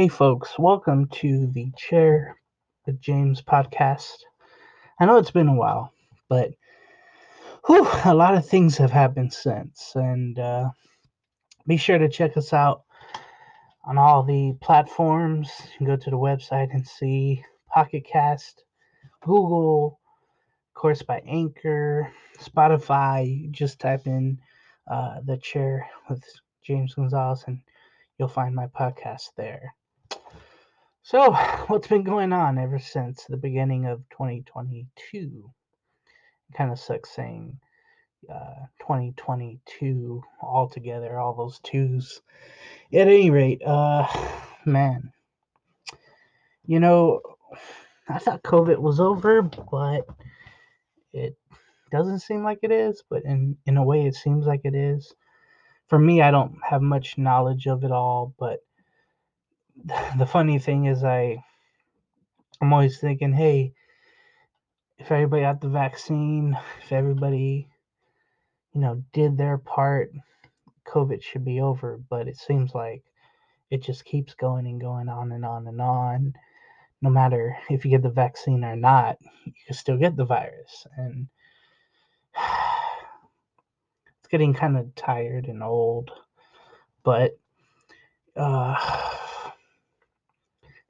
Hey, folks, welcome to the Chair with James podcast. I know it's been a while, but whew, a lot of things have happened since. And uh, be sure to check us out on all the platforms. You can go to the website and see Pocket Cast, Google, of course, by Anchor, Spotify. You just type in uh, the chair with James Gonzales and you'll find my podcast there. So, what's been going on ever since the beginning of 2022? It kind of sucks saying uh, 2022 altogether, all those twos. At any rate, uh, man, you know, I thought COVID was over, but it doesn't seem like it is. But in in a way, it seems like it is. For me, I don't have much knowledge of it all, but the funny thing is I I'm always thinking, hey, if everybody got the vaccine, if everybody, you know, did their part, COVID should be over. But it seems like it just keeps going and going on and on and on. No matter if you get the vaccine or not, you can still get the virus. And it's getting kind of tired and old. But uh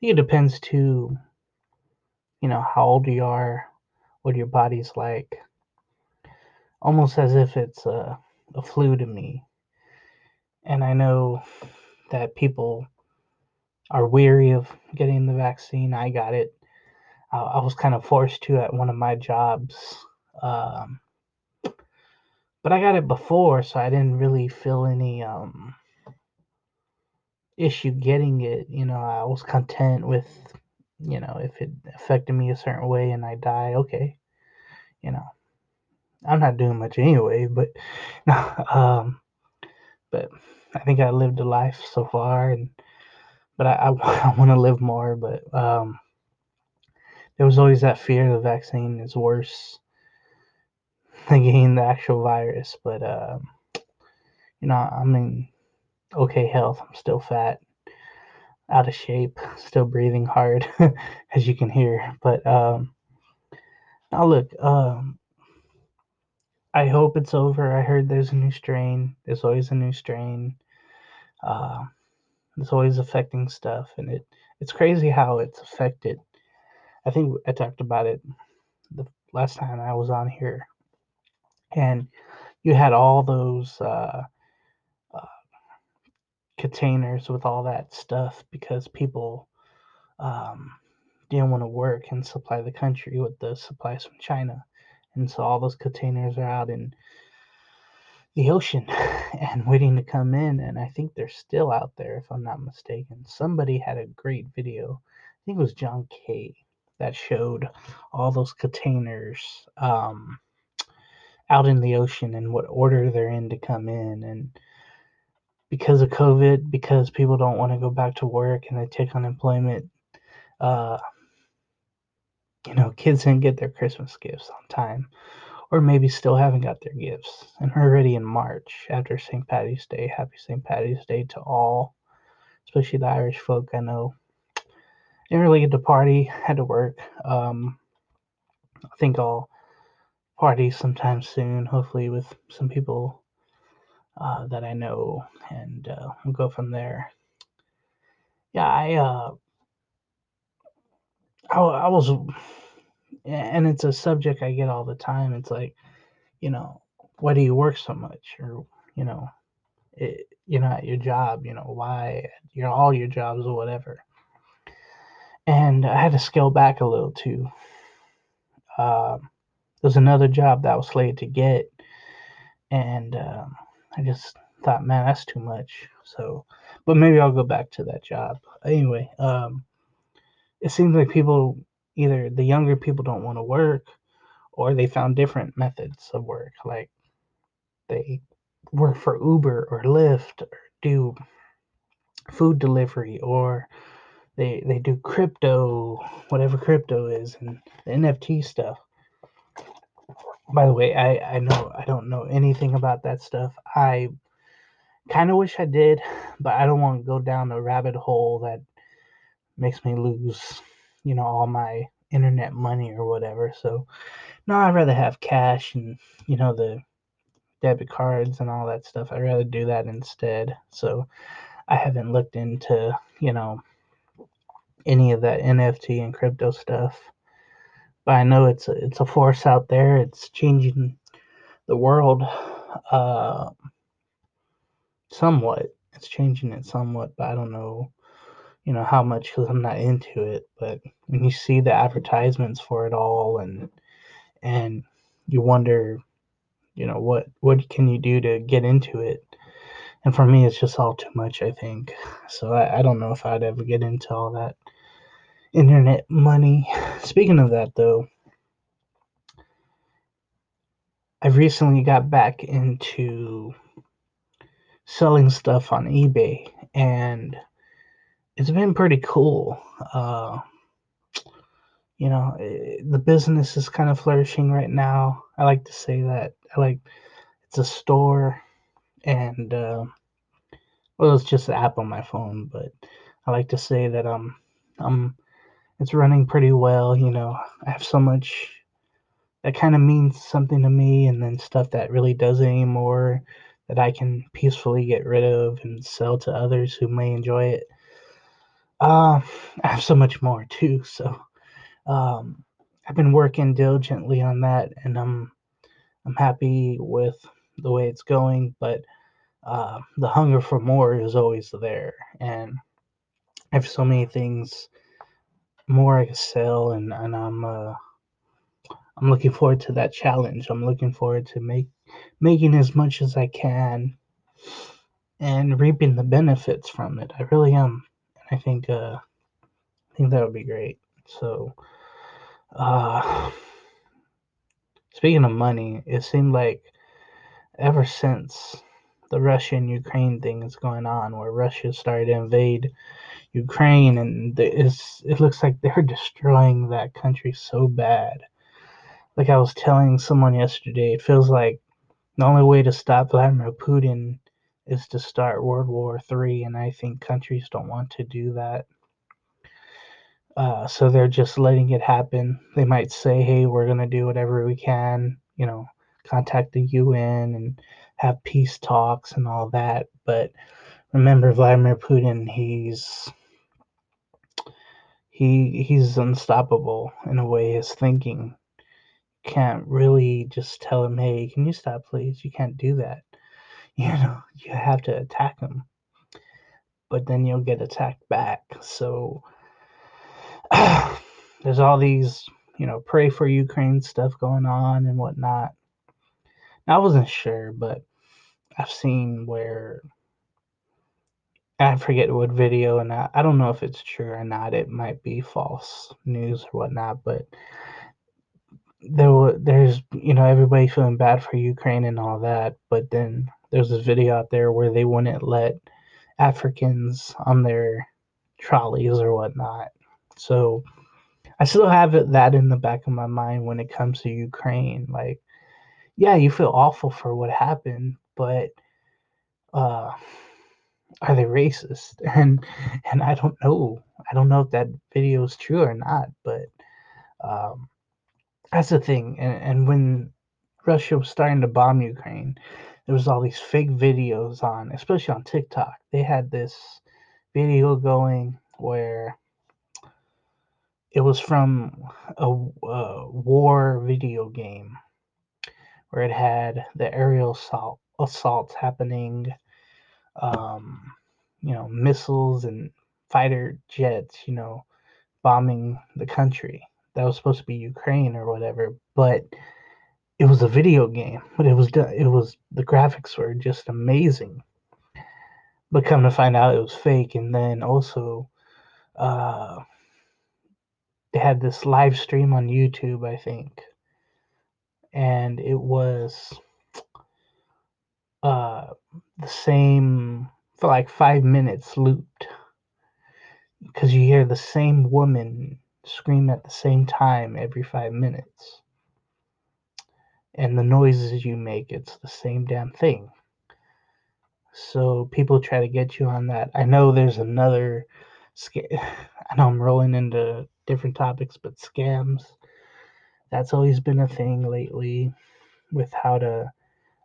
think it depends too, you know, how old you are, what your body's like. Almost as if it's a, a flu to me. And I know that people are weary of getting the vaccine. I got it. I, I was kind of forced to at one of my jobs. Um, but I got it before, so I didn't really feel any um, issue getting it. You know, I was content with, you know, if it affected me a certain way and I die, okay. You know, I'm not doing much anyway, but um, but I think I lived a life so far, and but I, I, I want to live more. But um, there was always that fear the vaccine is worse than getting the actual virus. But um, you know, I mean, okay health. I'm still fat, out of shape, still breathing hard, as you can hear. But um, now look, um, I hope it's over. I heard there's a new strain. There's always a new strain. Uh, it's always affecting stuff, and it it's crazy how it's affected. I think I talked about it the last time I was on here, and you had all those. Uh, containers with all that stuff because people um, didn't want to work and supply the country with the supplies from China. And so all those containers are out in the ocean and waiting to come in. And I think they're still out there, if I'm not mistaken. Somebody had a great video, I think it was John K., that showed all those containers um, out in the ocean and what order they're in to come in. And because of COVID, because people don't want to go back to work and they take unemployment, uh, you know, kids didn't get their Christmas gifts on time, or maybe still haven't got their gifts. And already in March after St. Patty's Day. Happy St. Patty's Day to all, especially the Irish folk I know. Didn't really get to party, had to work. Um, I think I'll party sometime soon, hopefully with some people uh, that I know, and uh, we'll go from there. Yeah, I, uh, I, I was, and it's a subject I get all the time. It's like, you know, why do you work so much, or you know, it, you know, at your job, you know, why, you're all your jobs or whatever. And I had to scale back a little too. Um, there's another job that I was slated to get, and um, I just thought, man, that's too much. So, but maybe I'll go back to that job. Anyway, um, it seems like people either the younger people don't want to work or they found different methods of work. Like they work for Uber or Lyft or do food delivery or they they do crypto, whatever crypto is, and the NFT stuff. By the way, I, I know I don't know anything about that stuff. I kind of wish I did, but I don't want to go down a rabbit hole that makes me lose, you know, all my internet money or whatever. So, no, I'd rather have cash and, you know, the debit cards and all that stuff. I'd rather do that instead. So, I haven't looked into, you know, any of that NFT and crypto stuff. But I know it's a, it's a force out there. It's changing the world uh, somewhat. It's changing it somewhat, but I don't know, you know, how much because I'm not into it. But when you see the advertisements for it all, and and you wonder, you know, what what can you do to get into it? And for me, it's just all too much. I think so. I, I don't know if I'd ever get into all that internet money. Speaking of that, though, I recently got back into selling stuff on eBay, and it's been pretty cool. Uh, you know, eh, the business is kind of flourishing right now. I like to say that. I like it's a store, and uh, well, it's just an app on my phone, but I like to say that I'm I'm it's running pretty well. You know, I have so much that kind of means something to me, and then stuff that really doesn't anymore that I can peacefully get rid of and sell to others who may enjoy it. Uh, I have so much more too, so um, I've been working diligently on that, and I'm I'm happy with the way it's going, but uh, the hunger for more is always there, and I have so many things more I sell, and and I'm uh, I'm looking forward to that challenge. I'm looking forward to make making as much as I can and reaping the benefits from it. I really am. And I think uh, I think that would be great. So uh, speaking of money, it seemed like ever since the Russian Ukraine thing is going on, where Russia started to invade Ukraine, and it's, it looks like they're destroying that country so bad. Like I was telling someone yesterday, it feels like the only way to stop Vladimir Putin is to start World War III, and I think countries don't want to do that. Uh, so they're just letting it happen. They might say, hey, we're going to do whatever we can, you know, contact the UN and have peace talks and all that. But remember, Vladimir Putin, he's. He, he's unstoppable in a way his thinking can't really just tell him hey can you stop please you can't do that you know you have to attack him but then you'll get attacked back so there's all these you know pray for ukraine stuff going on and whatnot i wasn't sure but i've seen where I forget what video, and I, I don't know if it's true or not. It might be false news or whatnot, but there there's you know everybody feeling bad for Ukraine and all that, but then there's this video out there where they wouldn't let Africans on their trolleys or whatnot. So I still have it, that in the back of my mind when it comes to Ukraine. Like, yeah, you feel awful for what happened, but uh, are they racist? And and I don't know. I don't know if that video is true or not, but um, that's the thing. And, and when Russia was starting to bomb Ukraine, there was all these fake videos on, especially on TikTok. They had this video going where it was from a, a war video game where it had the aerial assault assaults happening, um, you know, missiles and fighter jets, you know, bombing the country that was supposed to be Ukraine or whatever, but it was a video game. But it was it was the graphics were just amazing. But come to find out, it was fake. And then also, uh, they had this live stream on YouTube, I think, and it was uh, the same for like five minutes looped because you hear the same woman scream at the same time every five minutes. And the noises you make, it's the same damn thing. So people try to get you on that. I know there's another scam. I know I'm rolling into different topics, but scams. That's always been a thing lately with how to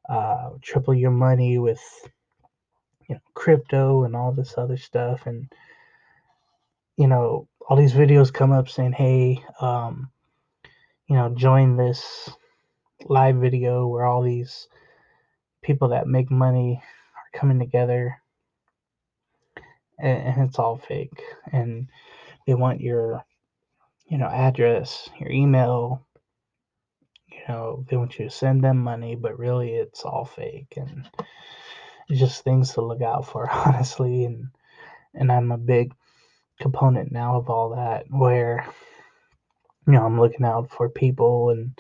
uh, triple your money with you know crypto and all this other stuff. And you know all these videos come up saying hey um, you know join this live video where all these people that make money are coming together. And, and it's all fake. And they want your you know address your email know they want you to send them money but really it's all fake and just things to look out for honestly. And and i'm a big component now of all that where you know i'm looking out for people. And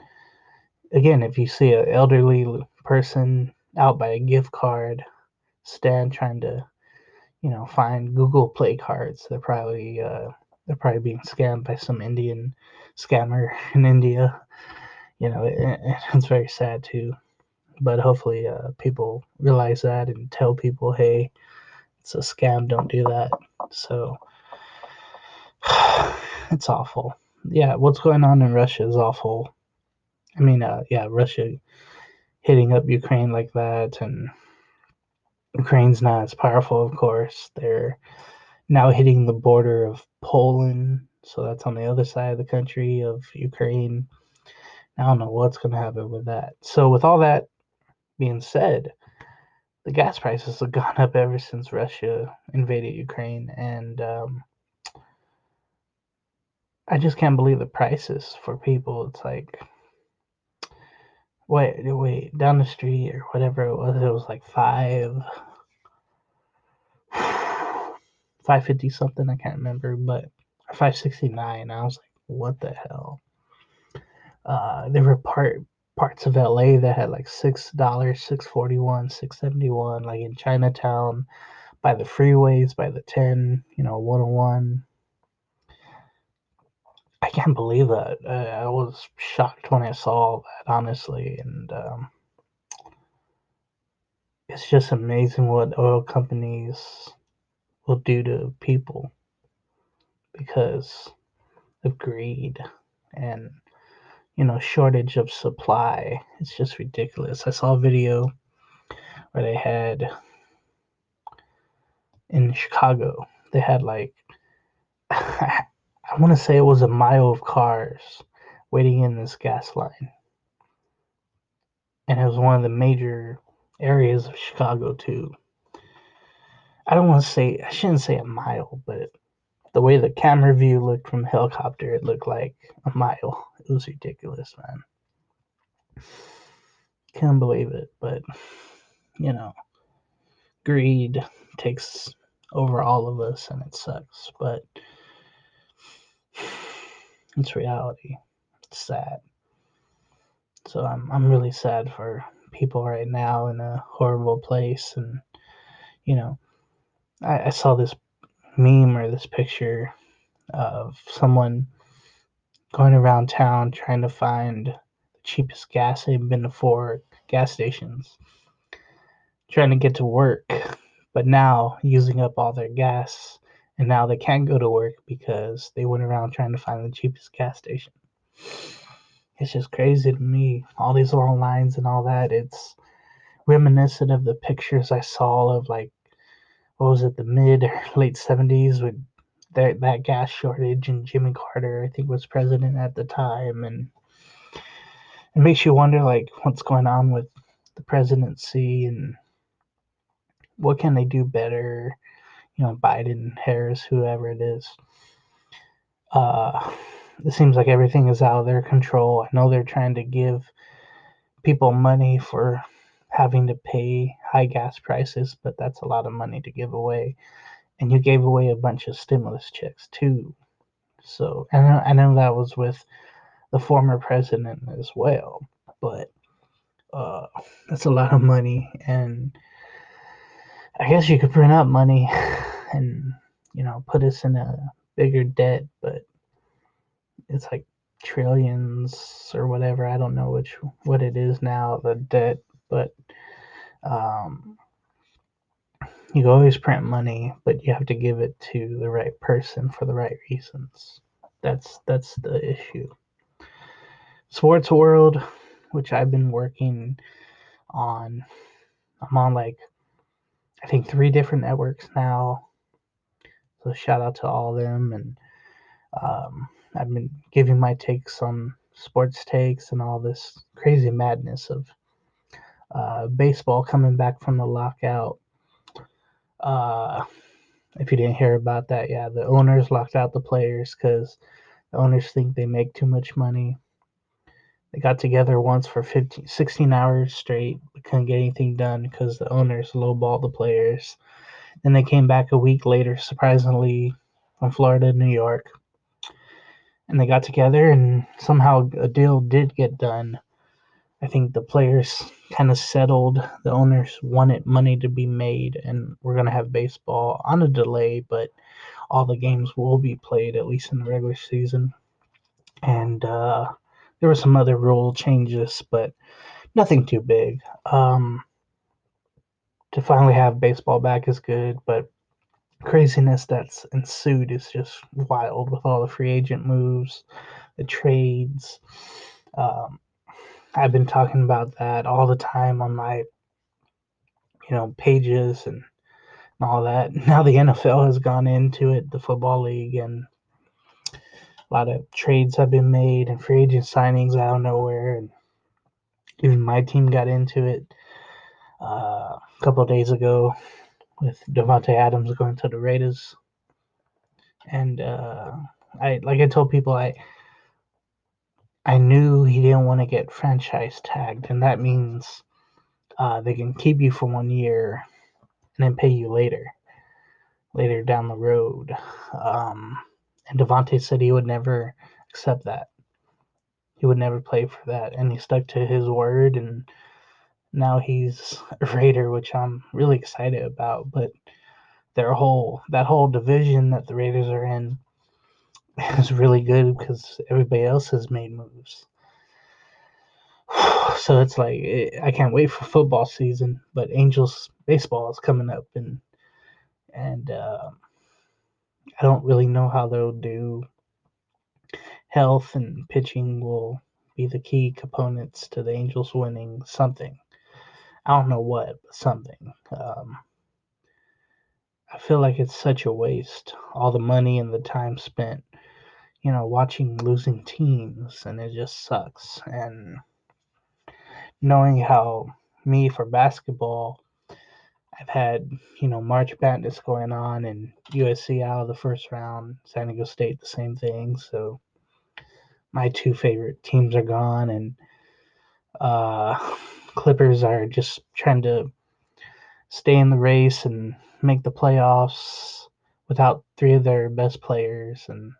again if you see an elderly person out by a gift card stand trying to you know find google play cards they're probably uh they're probably being scammed by some indian scammer in india you know it, it's very sad too. But hopefully uh, people realize that and tell people hey it's a scam don't do that. So it's awful. Yeah what's going on in russia is awful. I mean uh, yeah russia hitting up ukraine like that and ukraine's not as powerful of course. They're now hitting the border of poland so that's on the other side of the country of ukraine I don't know what's going to happen with that. So, with all that being said, the gas prices have gone up ever since Russia invaded Ukraine, and um, I just can't believe the prices for people. It's like, wait, wait, down the street or whatever it was, it was like five, five fifty something. I can't remember, but five sixty nine. I was like, what the hell? Uh, there were part parts of LA that had like six dollars, six forty one, six seventy one, like in Chinatown, by the freeways, by the ten, you know, one on one. I can't believe that. I was shocked when I saw that, honestly, and um, it's just amazing what oil companies will do to people because of greed and you know, shortage of supply. It's just ridiculous. I saw a video where they had in Chicago, they had like, I want to say it was a mile of cars waiting in this gas line. And it was one of the major areas of Chicago, too. I don't want to say, I shouldn't say a mile, but the way the camera view looked from helicopter, it looked like a mile. It was ridiculous, man. Can't believe it, but you know, greed takes over all of us and it sucks, but it's reality. It's sad. So I'm I'm really sad for people right now in a horrible place and you know I, I saw this meme or this picture of someone going around town trying to find the cheapest gas they've been to four gas stations, trying to get to work, but now using up all their gas, and now they can't go to work because they went around trying to find the cheapest gas station. It's just crazy to me. All these long lines and all that. It's reminiscent of the pictures I saw of like what was it, the mid or late 70s with that, that gas shortage and Jimmy Carter, I think, was president at the time. And it makes you wonder, like, what's going on with the presidency and what can they do better? You know, Biden, Harris, whoever it is. Uh, it seems like everything is out of their control. I know they're trying to give people money for having to pay high gas prices, but that's a lot of money to give away. And you gave away a bunch of stimulus checks too. So, and I know that was with the former president as well, but uh, that's a lot of money. And I guess you could print out money and, you know, put us in a bigger debt, but it's like trillions or whatever. I don't know which what it is now, the debt, but um, you always print money, but you have to give it to the right person for the right reasons. That's that's the issue. Sports World, which I've been working on, I'm on like I think three different networks now. So shout out to all of them, and um, I've been giving my takes on sports takes and all this crazy madness of uh, baseball coming back from the lockout. Uh, if you didn't hear about that, yeah, the owners locked out the players because the owners think they make too much money. They got together once for 15, 16 hours straight, but couldn't get anything done because the owners lowballed the players. Then they came back a week later, surprisingly, from Florida New York. And they got together, and somehow a deal did get done. I think the players kind of settled. The owners wanted money to be made, and we're going to have baseball on a delay, but all the games will be played, at least in the regular season. And uh, there were some other rule changes, but nothing too big. Um, to finally have baseball back is good, but craziness that's ensued is just wild with all the free agent moves, the trades. Um, I've been talking about that all the time on my, you know, pages and, and all that. Now the NFL has gone into it, the football league, and a lot of trades have been made and free agent signings out of nowhere, and even my team got into it uh, a couple days ago with Davante Adams going to the Raiders. And uh, I, like I told people, I I knew he didn't want to get franchise tagged, and that means uh, they can keep you for one year and then pay you later, later down the road. Um, and Davante said he would never accept that. He would never play for that, and he stuck to his word. And now he's a Raider, which I'm really excited about. But their whole that whole division that the Raiders are in is really good because everybody else has made moves. So it's like I can't wait for football season, but Angels baseball is coming up, and and uh, I don't really know how they'll do. Health and pitching will be the key components to the Angels winning something. I don't know what, but something. Um, I feel like it's such a waste. All the money and the time spent, you know, watching losing teams, and it just sucks. And knowing how me for basketball, I've had, you know, March Madness going on and USC out of the first round, San Diego State the same thing. So my two favorite teams are gone, and uh, Clippers are just trying to stay in the race and make the playoffs without three of their best players, and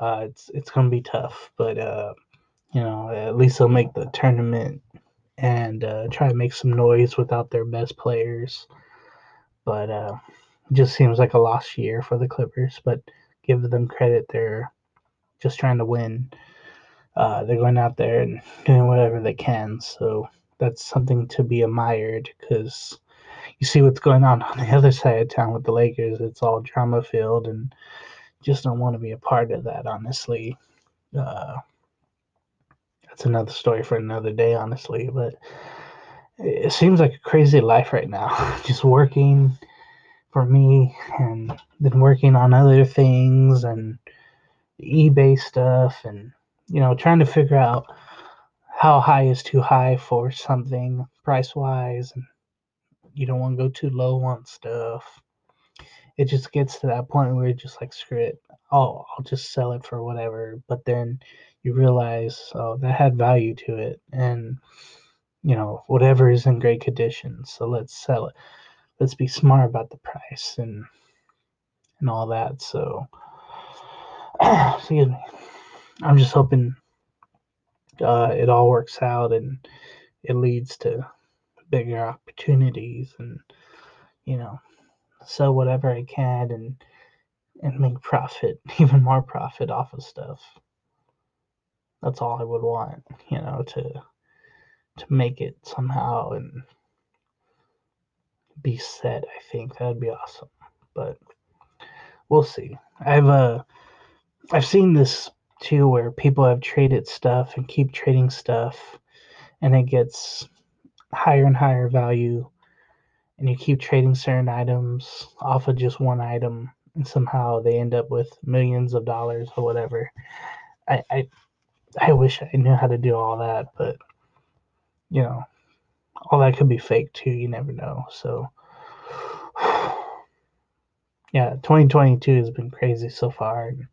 uh, it's it's gonna be tough. But uh, you know, at least they'll make the tournament and uh, try to make some noise without their best players. But uh, just seems like a lost year for the Clippers. But give them credit; they're just trying to win. Uh, they're going out there and doing whatever they can. So that's something to be admired because you see what's going on on the other side of town with the Lakers. It's all drama filled, and just don't want to be a part of that. Honestly, uh, that's another story for another day, honestly. But it seems like a crazy life right now. Just working for me and then working on other things and eBay stuff and, you know, trying to figure out how high is too high for something price wise and you don't want to go too low on stuff. It just gets to that point where you're just like, screw it. I'll, I'll just sell it for whatever. But then you realize oh that had value to it and you know whatever is in great condition so let's sell it let's be smart about the price and and all that so excuse me i'm just hoping uh, it all works out and it leads to bigger opportunities and you know sell whatever i can and and make profit even more profit off of stuff that's all I would want, you know, to to make it somehow and be set. I think that'd be awesome, but we'll see. I've uh, I've seen this too, where people have traded stuff and keep trading stuff, and it gets higher and higher value, and you keep trading certain items off of just one item, and somehow they end up with millions of dollars or whatever. I I, I wish I knew how to do all that, but you know, all that could be fake too. You never know. So, yeah, 2022 has been crazy so far. And,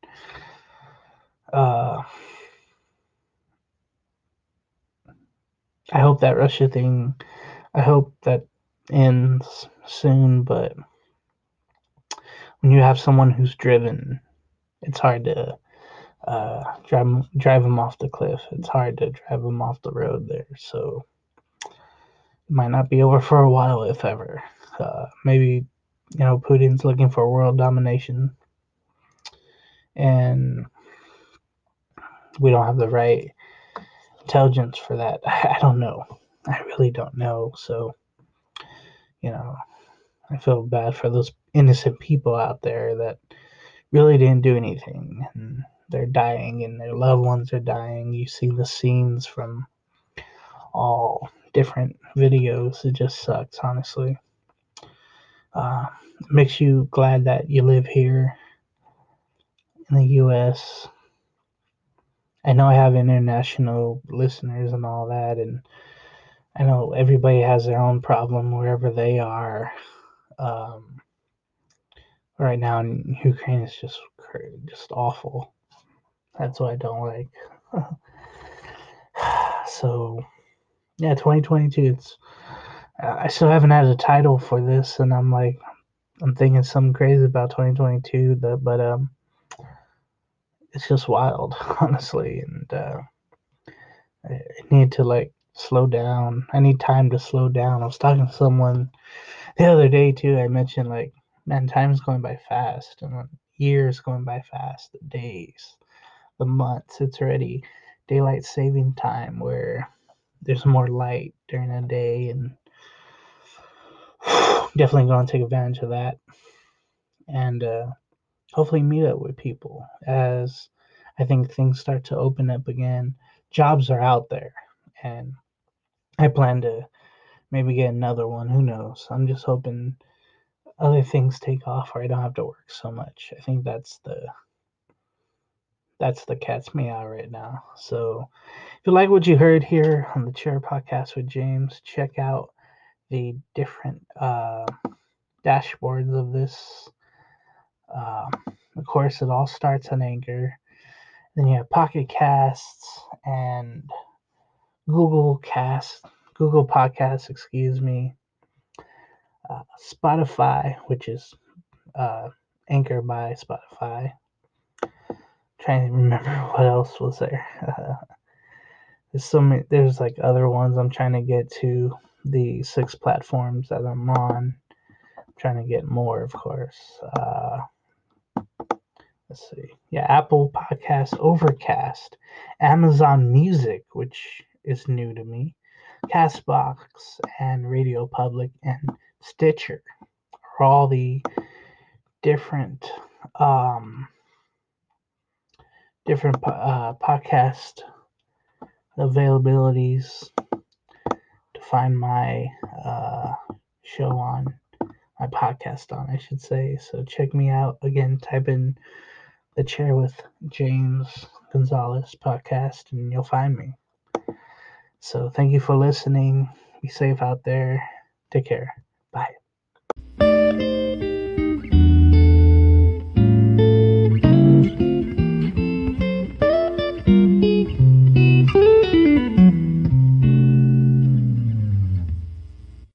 uh, I hope that Russia thing, I hope that ends soon, but when you have someone who's driven, it's hard to uh, drive drive them off the cliff. It's hard to drive them off the road there. So it might not be over for a while, if ever. Uh, maybe you know Putin's looking for world domination, and we don't have the right intelligence for that. I don't know. I really don't know. So you know, I feel bad for those innocent people out there that really didn't do anything and they're dying and their loved ones are dying. You see the scenes from all different videos. It just sucks, honestly. Uh, makes you glad that you live here in the U.S. I know I have international listeners and all that, and I know everybody has their own problem wherever they are. Um, right now in Ukraine is just just awful. That's what I don't like. so, yeah, 2022. It's I still haven't had a title for this, and I'm like, I'm thinking something crazy about 2022. The, but um, it's just wild, honestly, and uh, I need to like slow down. I need time to slow down. I was talking to someone the other day too. I mentioned like, man, time's going by fast, and years going by fast, the days, the months. It's already daylight saving time where there's more light during the day, and definitely going to take advantage of that, and uh, hopefully meet up with people as I think things start to open up again. Jobs are out there, and I plan to maybe get another one. Who knows? I'm just hoping other things take off or I don't have to work so much. I think that's the that's the cat's meow right now. So if you like what you heard here on the Chair Podcast with James, check out the different uh, dashboards of this. Uh, of course, it all starts on Anchor. Then you have Pocket Casts and Google Cast, Google Podcasts, excuse me, uh, Spotify, which is uh, Anchor by Spotify. trying to remember what else was there. there's so many. There's like other ones. I'm trying to get to the six platforms that I'm on. I'm trying to get more, of course. Uh, let's see. Yeah, Apple Podcast, Overcast, Amazon Music, which is new to me, Castbox, and Radio Public, and Stitcher are all the different um, different uh, podcast availabilities to find my uh, show on my podcast on I should say. So check me out. Again type in the chair with James Gonzales podcast and you'll find me so thank you for listening. Be safe out there. Take care. Bye.